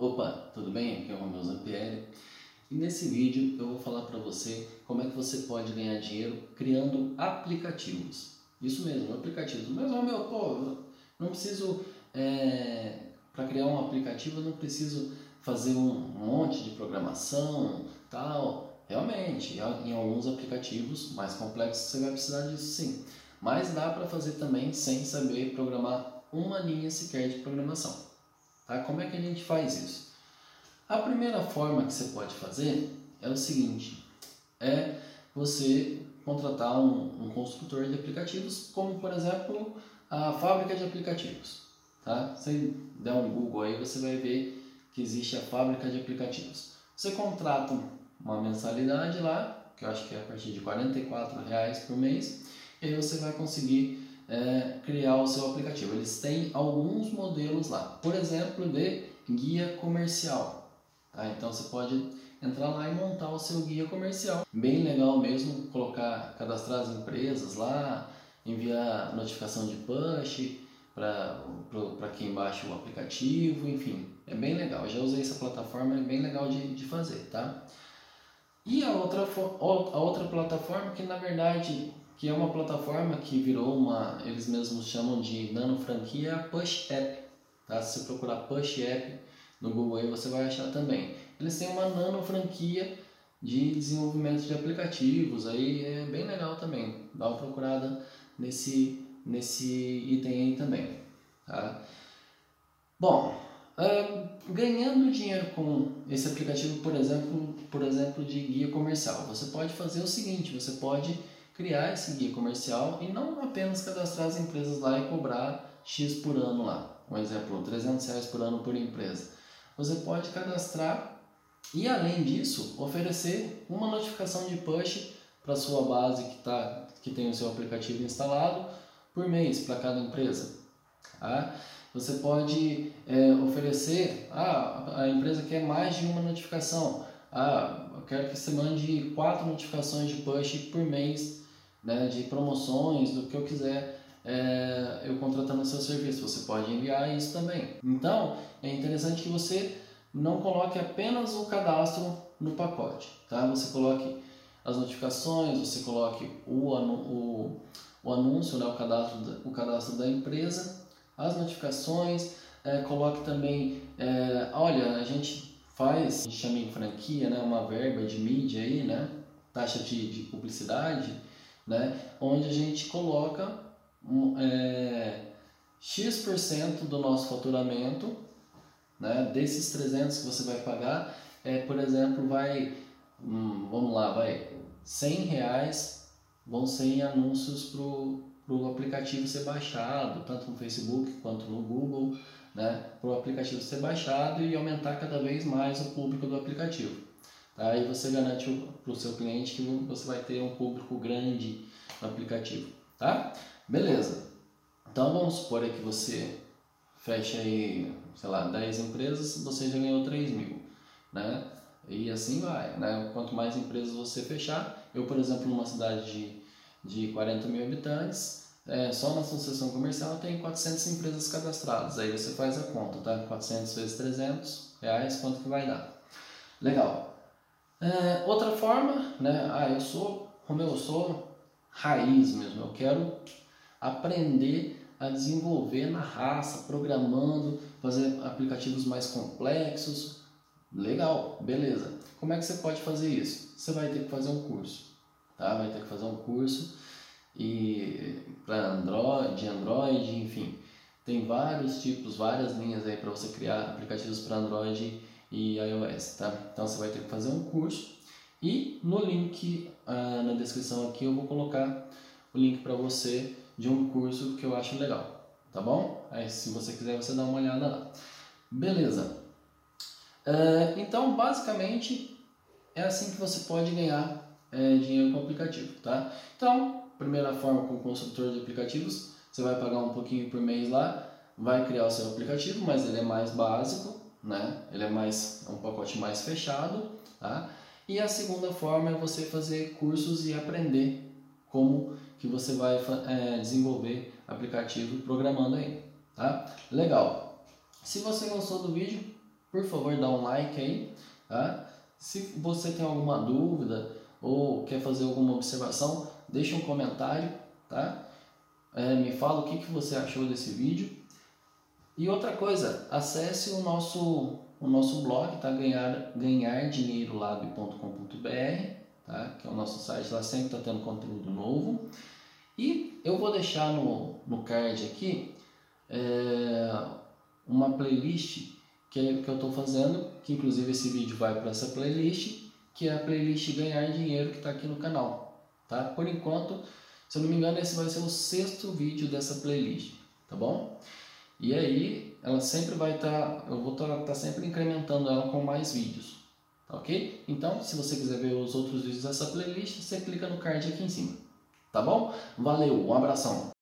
Opa, tudo bem? Aqui é o Romeu Zampieri e nesse vídeo eu vou falar para você como é que você pode ganhar dinheiro criando aplicativos. Isso mesmo, aplicativos. Mas, Romeu, pô, não preciso, é, para criar um aplicativo eu não preciso fazer um monte de programação, tal. Realmente, em alguns aplicativos mais complexos você vai precisar disso sim. Mas dá para fazer também sem saber programar uma linha sequer de programação. Tá? Como é que a gente faz isso? A primeira forma que você pode fazer é o seguinte: é você contratar um, um construtor de aplicativos, como por exemplo a fábrica de aplicativos. Tá? Se der um Google aí, você vai ver que existe a fábrica de aplicativos. Você contrata uma mensalidade lá, que eu acho que é a partir de R$ reais por mês, e aí você vai conseguir é, criar o seu aplicativo. Eles têm alguns modelos lá, por exemplo, de guia comercial. Tá? Então você pode entrar lá e montar o seu guia comercial. Bem legal mesmo, colocar, cadastrar as empresas lá, enviar notificação de push para quem baixa o aplicativo, enfim, é bem legal. Eu já usei essa plataforma, é bem legal de, de fazer, tá? E a outra, a outra plataforma que na verdade que é uma plataforma que virou uma, eles mesmos chamam de nano franquia Push App. Tá? Se você procurar Push App no Google aí, você vai achar também. Eles têm uma nano franquia de desenvolvimento de aplicativos, aí é bem legal também. Dá uma procurada nesse, nesse item aí também. Tá? Bom, uh, ganhando dinheiro com esse aplicativo, por exemplo, por exemplo, de guia comercial, você pode fazer o seguinte: você pode criar esse guia comercial e não apenas cadastrar as empresas lá e cobrar X por ano lá. Um exemplo, 300 reais por ano por empresa. Você pode cadastrar e, além disso, oferecer uma notificação de push para sua base que, tá, que tem o seu aplicativo instalado por mês para cada empresa. Tá? Você pode é, oferecer, ah, a empresa quer mais de uma notificação. Ah, eu quero que você mande quatro notificações de push por mês né, de promoções, do que eu quiser é, eu contratando seu serviço. Você pode enviar isso também. Então, é interessante que você não coloque apenas o cadastro no pacote, tá? Você coloque as notificações, você coloque o, o, o anúncio, né, o, cadastro, o cadastro da empresa, as notificações, é, coloque também, é, olha, a gente faz, a gente chama em franquia, né, uma verba de mídia aí, né, taxa de, de publicidade, né? onde a gente coloca é, X% do nosso faturamento, né? desses 300 que você vai pagar, é, por exemplo, vai, hum, vamos lá, vai 100 reais vão ser em anúncios para o aplicativo ser baixado, tanto no Facebook quanto no Google, né? para o aplicativo ser baixado e aumentar cada vez mais o público do aplicativo. Aí você garante para o seu cliente que você vai ter um público grande no aplicativo, tá? Beleza. Então vamos supor que você fecha aí, sei lá, 10 empresas, você já ganhou 3 mil, né? E assim vai, né? Quanto mais empresas você fechar, eu, por exemplo, numa cidade de, de 40 mil habitantes, é, só na associação comercial tem 400 empresas cadastradas. Aí você faz a conta, tá? 400 vezes 300 reais, quanto que vai dar? Legal. É, outra forma, né? Ah, eu sou, como eu sou raiz mesmo, eu quero aprender a desenvolver na raça, programando, fazer aplicativos mais complexos. Legal, beleza. Como é que você pode fazer isso? Você vai ter que fazer um curso, tá? Vai ter que fazer um curso e para Android, Android, enfim, tem vários tipos, várias linhas aí para você criar aplicativos para Android e iOS, tá? Então você vai ter que fazer um curso e no link ah, na descrição aqui eu vou colocar o link para você de um curso que eu acho legal, tá bom? Aí se você quiser você dá uma olhada lá. Beleza. Uh, então basicamente é assim que você pode ganhar é, dinheiro com aplicativo, tá? Então, primeira forma com o construtor de aplicativos, você vai pagar um pouquinho por mês lá, vai criar o seu aplicativo, mas ele é mais básico, né? Ele é mais é um pacote mais fechado, tá? E a segunda forma é você fazer cursos e aprender como que você vai é, desenvolver aplicativo programando aí, tá? Legal. Se você gostou do vídeo, por favor dá um like aí, tá? Se você tem alguma dúvida ou quer fazer alguma observação, deixa um comentário, tá? É, me fala o que, que você achou desse vídeo. E outra coisa, acesse o nosso, o nosso blog, tá? Ganhar, ganhardinheirolab.com.br, tá? Que é o nosso site, lá sempre está tendo conteúdo novo. E eu vou deixar no, no card aqui é, uma playlist que, que eu estou fazendo, que inclusive esse vídeo vai para essa playlist, que é a playlist Ganhar Dinheiro que está aqui no canal. Tá? Por enquanto, se eu não me engano, esse vai ser o sexto vídeo dessa playlist, tá bom? E aí, ela sempre vai estar, tá, eu vou estar tá, tá sempre incrementando ela com mais vídeos, tá ok? Então, se você quiser ver os outros vídeos dessa playlist, você clica no card aqui em cima, tá bom? Valeu, um abração!